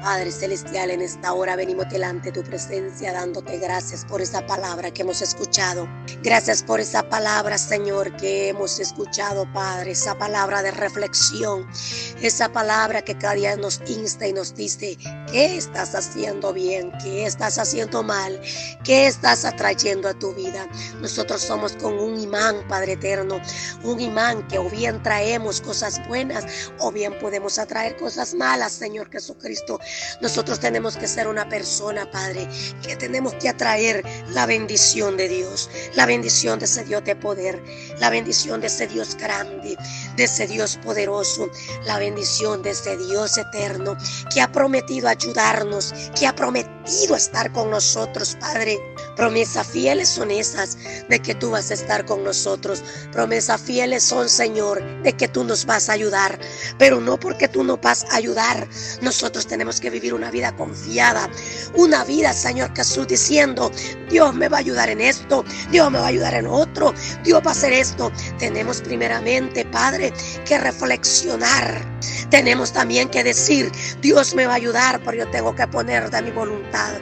Padre Celestial, en esta hora venimos delante de tu presencia dándote gracias por esa palabra que hemos escuchado. Gracias por esa palabra, Señor, que hemos escuchado, Padre. Esa palabra de reflexión. Esa palabra que cada día nos insta y nos dice qué estás haciendo bien, qué estás haciendo mal, qué estás atrayendo a tu vida. Nosotros somos con un imán, Padre eterno. Un imán que o bien traemos cosas buenas o bien podemos atraer cosas malas, Señor Jesucristo. Nosotros tenemos que ser una persona, Padre, que tenemos que atraer la bendición de Dios, la bendición de ese Dios de poder, la bendición de ese Dios grande, de ese Dios poderoso, la bendición de ese Dios eterno que ha prometido ayudarnos, que ha prometido estar con nosotros, Padre. Promesas fieles son esas de que tú vas a estar con nosotros. Promesas fieles son, Señor, de que tú nos vas a ayudar. Pero no porque tú nos vas a ayudar. Nosotros tenemos que vivir una vida confiada. Una vida, Señor Jesús, diciendo, Dios me va a ayudar en esto. Dios me va a ayudar en otro. Dios va a hacer esto. Tenemos primeramente, Padre, que reflexionar. Tenemos también que decir, Dios me va a ayudar, pero yo tengo que poner de mi voluntad.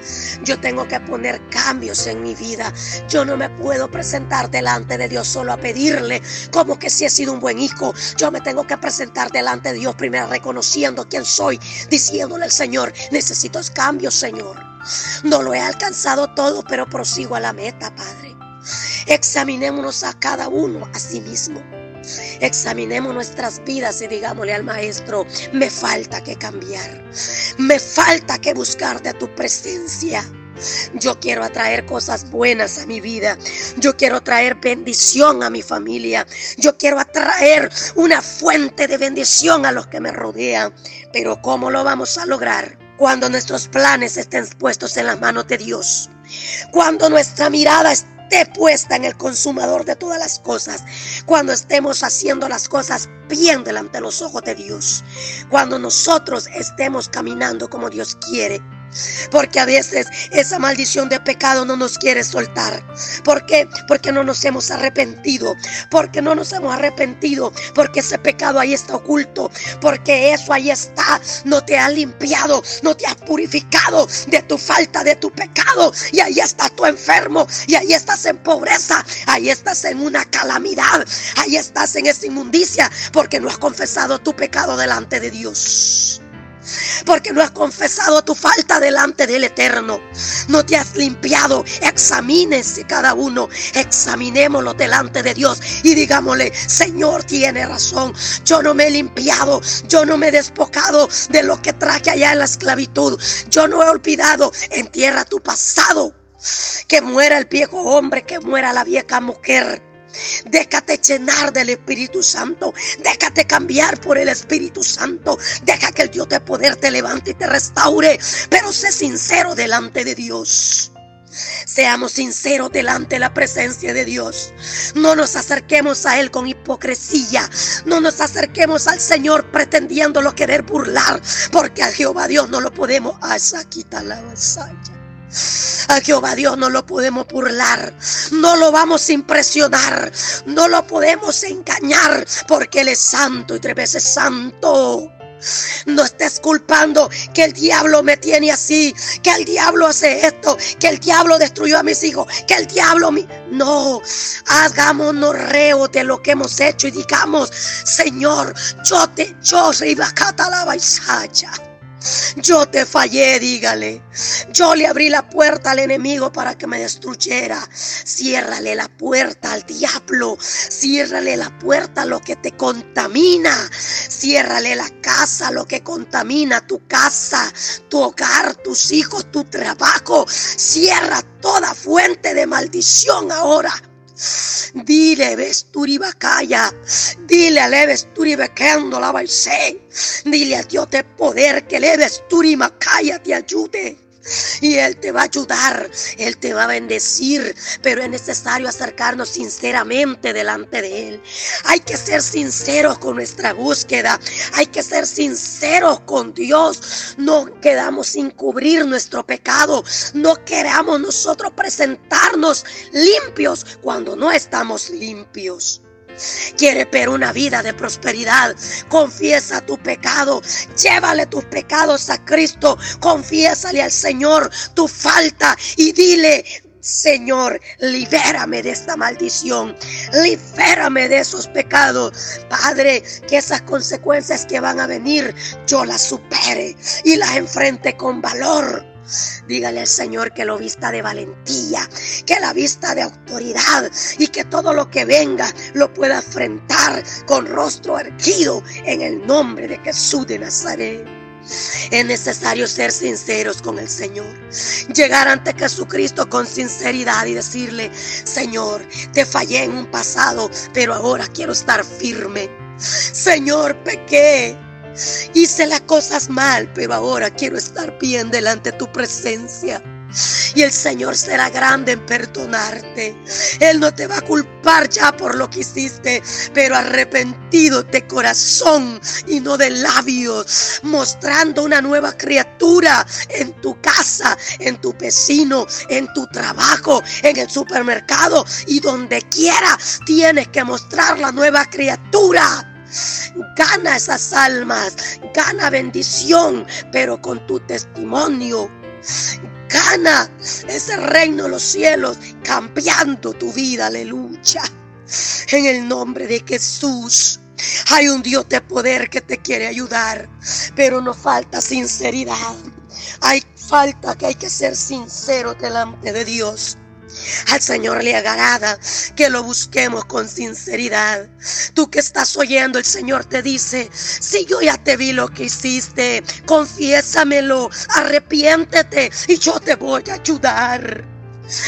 Yo tengo que poner cambios en mi vida. Yo no me puedo presentar delante de Dios solo a pedirle como que si he sido un buen hijo. Yo me tengo que presentar delante de Dios primero reconociendo quién soy, diciéndole al Señor, necesito cambios, Señor. No lo he alcanzado todo, pero prosigo a la meta, Padre. Examinémonos a cada uno a sí mismo. Examinemos nuestras vidas y digámosle al maestro, me falta que cambiar, me falta que buscarte a tu presencia. Yo quiero atraer cosas buenas a mi vida. Yo quiero traer bendición a mi familia. Yo quiero atraer una fuente de bendición a los que me rodean. Pero ¿cómo lo vamos a lograr? Cuando nuestros planes estén puestos en las manos de Dios. Cuando nuestra mirada esté puesta en el consumador de todas las cosas. Cuando estemos haciendo las cosas bien delante de los ojos de Dios. Cuando nosotros estemos caminando como Dios quiere porque a veces esa maldición de pecado no nos quiere soltar. ¿Por qué? Porque no nos hemos arrepentido. Porque no nos hemos arrepentido. Porque ese pecado ahí está oculto. Porque eso ahí está. No te ha limpiado. No te ha purificado de tu falta, de tu pecado. Y ahí estás tú enfermo. Y ahí estás en pobreza. Ahí estás en una calamidad. Ahí estás en esa inmundicia. Porque no has confesado tu pecado delante de Dios porque no has confesado tu falta delante del Eterno. No te has limpiado. Examínese cada uno. Examinémoslo delante de Dios y digámosle, Señor, tiene razón. Yo no me he limpiado. Yo no me he despojado de lo que traje allá en la esclavitud. Yo no he olvidado. Entierra tu pasado. Que muera el viejo hombre, que muera la vieja mujer. Déjate llenar del Espíritu Santo. Déjate cambiar por el Espíritu Santo. Deja que el Dios de poder te levante y te restaure. Pero sé sincero delante de Dios. Seamos sinceros delante de la presencia de Dios. No nos acerquemos a Él con hipocresía. No nos acerquemos al Señor pretendiéndolo querer burlar. Porque a Jehová Dios no lo podemos. Asa quita la vasalla. A Jehová Dios no lo podemos burlar, no lo vamos a impresionar, no lo podemos engañar, porque Él es santo y tres veces santo. No estés culpando que el diablo me tiene así, que el diablo hace esto, que el diablo destruyó a mis hijos, que el diablo mi... No, hagámonos reo de lo que hemos hecho y digamos, Señor, yo te, yo soy la yo te fallé, dígale. Yo le abrí la puerta al enemigo para que me destruyera. Ciérrale la puerta al diablo. Ciérrale la puerta a lo que te contamina. Ciérrale la casa a lo que contamina tu casa, tu hogar, tus hijos, tu trabajo. Cierra toda fuente de maldición ahora. Dile, Vesturi Bacaya. Dile a Vesturi Becando la Dile a Dios de poder que le Vesturi Macaya te ayude y Él te va a ayudar, Él te va a bendecir, pero es necesario acercarnos sinceramente delante de Él. Hay que ser sinceros con nuestra búsqueda, hay que ser sinceros con Dios. No quedamos sin cubrir nuestro pecado, no queramos nosotros presentarnos limpios cuando no estamos limpios. Quiere ver una vida de prosperidad. Confiesa tu pecado. Llévale tus pecados a Cristo. Confiésale al Señor tu falta y dile, Señor, libérame de esta maldición, libérame de esos pecados. Padre, que esas consecuencias que van a venir, yo las supere y las enfrente con valor. Dígale al Señor que lo vista de valentía, que la vista de autoridad y que todo lo que venga lo pueda enfrentar con rostro erguido en el nombre de Jesús de Nazaret. Es necesario ser sinceros con el Señor. Llegar ante Jesucristo con sinceridad y decirle, Señor, te fallé en un pasado, pero ahora quiero estar firme. Señor, pequé. Hice las cosas mal, pero ahora quiero estar bien delante de tu presencia. Y el Señor será grande en perdonarte. Él no te va a culpar ya por lo que hiciste, pero arrepentido de corazón y no de labios, mostrando una nueva criatura en tu casa, en tu vecino, en tu trabajo, en el supermercado y donde quiera tienes que mostrar la nueva criatura. Gana esas almas, gana bendición, pero con tu testimonio Gana ese reino de los cielos cambiando tu vida, aleluya. En el nombre de Jesús. Hay un Dios de poder que te quiere ayudar, pero no falta sinceridad. Hay falta que hay que ser sincero delante de Dios. Al Señor le agrada que lo busquemos con sinceridad. Tú que estás oyendo, el Señor te dice, si yo ya te vi lo que hiciste, confiésamelo, arrepiéntete y yo te voy a ayudar.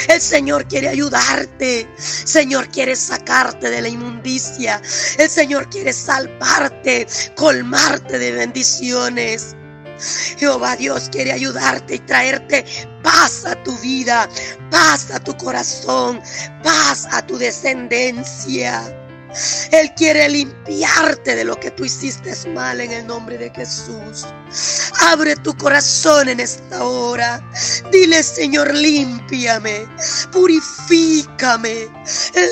El Señor quiere ayudarte. Señor quiere sacarte de la inmundicia. El Señor quiere salvarte, colmarte de bendiciones. Jehová Dios quiere ayudarte y traerte paz a tu vida, paz a tu corazón, paz a tu descendencia. Él quiere limpiarte de lo que tú hiciste mal en el nombre de Jesús. Abre tu corazón en esta hora. Dile, Señor, límpiame, purifícame,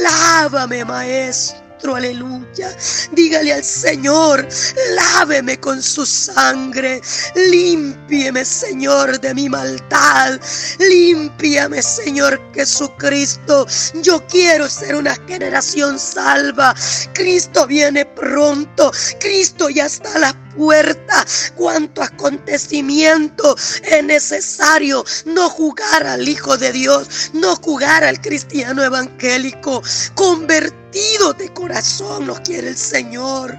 lávame, Maestro aleluya. Dígale al Señor, láveme con su sangre, límpieme, Señor, de mi maldad, límpiame, Señor Jesucristo. Yo quiero ser una generación salva. Cristo viene pronto, Cristo ya está a la puerta. Cuánto acontecimiento es necesario no jugar al Hijo de Dios, no jugar al cristiano evangélico. Convertido de corazón lo quiere el Señor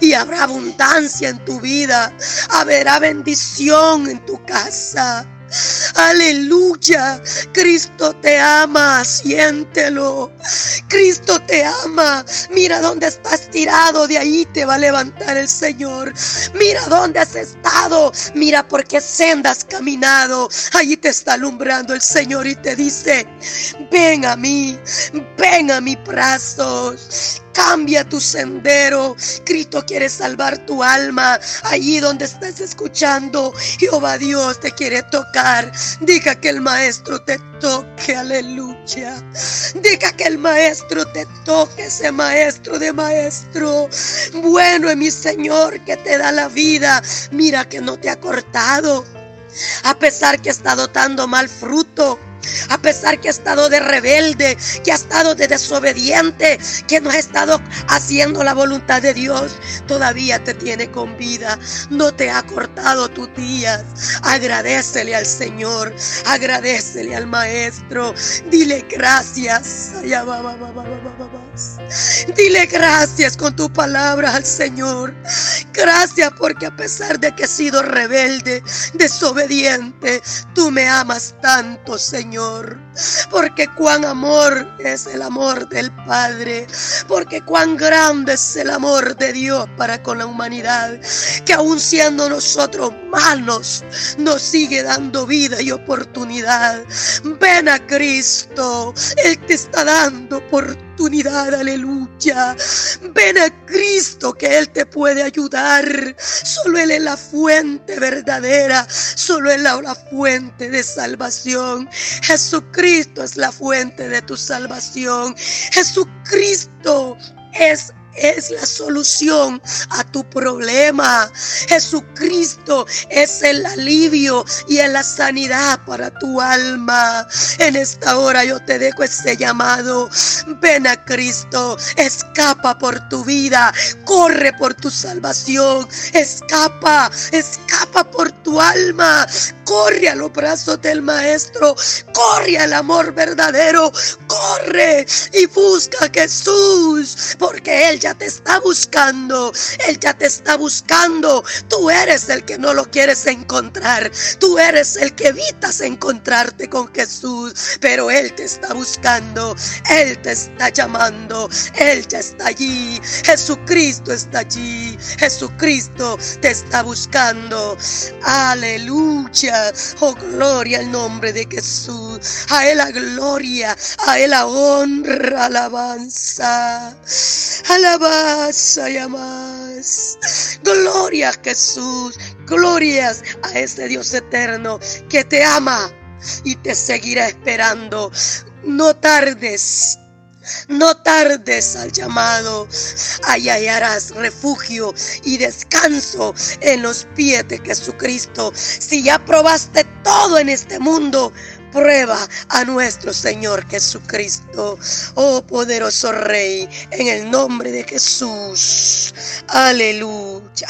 y habrá abundancia en tu vida, habrá bendición en tu casa. Aleluya. Cristo te ama, siéntelo. Cristo te ama. Mira dónde estás tirado, de ahí te va a levantar el Señor. Mira dónde has estado. Mira por qué sendas caminado. Allí te está alumbrando el Señor y te dice, ven a mí, ven a mi brazos. Cambia tu sendero. Cristo quiere salvar tu alma. Allí donde estás escuchando, Jehová Dios te quiere tocar. Diga que el Maestro te toque, aleluya. Diga que el Maestro te toque, ese Maestro de Maestro. Bueno es mi Señor que te da la vida. Mira que no te ha cortado. A pesar que ha estado dando mal fruto a pesar que ha estado de rebelde, que ha estado de desobediente, que no ha estado haciendo la voluntad de Dios, todavía te tiene con vida, no te ha cortado tus días. Agradecele al Señor, agradecele al Maestro, dile gracias. Dile gracias con tu palabra al Señor. Gracias porque a pesar de que he sido rebelde, desobediente, tú me amas tanto, Señor. Porque cuán amor es el amor del Padre. Porque cuán grande es el amor de Dios para con la humanidad. Que aun siendo nosotros malos, nos sigue dando vida y oportunidad. Ven a Cristo. Él te está dando oportunidad oportunidad, aleluya. Ven a Cristo que Él te puede ayudar. Solo Él es la fuente verdadera, solo Él es la fuente de salvación. Jesucristo es la fuente de tu salvación. Jesucristo es es la solución a tu problema. Jesucristo es el alivio y es la sanidad para tu alma. En esta hora yo te dejo ese llamado. Ven a Cristo, escapa por tu vida, corre por tu salvación, escapa, escapa por tu alma, corre a los brazos del Maestro, corre al amor verdadero, corre y busca a Jesús, porque Él ya te está buscando, Él ya te está buscando. Tú eres el que no lo quieres encontrar, tú eres el que evitas encontrarte con Jesús, pero Él te está buscando, Él te está llamando, Él ya está allí, Jesucristo está allí, Jesucristo te está buscando. Aleluya, oh gloria al nombre de Jesús, a Él la gloria, a Él la honra, alabanza, alabanza alabanza y. Gloria a Jesús, glorias a ese Dios eterno que te ama y te seguirá esperando. No tardes. No tardes al llamado, ahí hallarás refugio y descanso en los pies de Jesucristo. Si ya probaste todo en este mundo, prueba a nuestro Señor Jesucristo. Oh poderoso Rey, en el nombre de Jesús. Aleluya.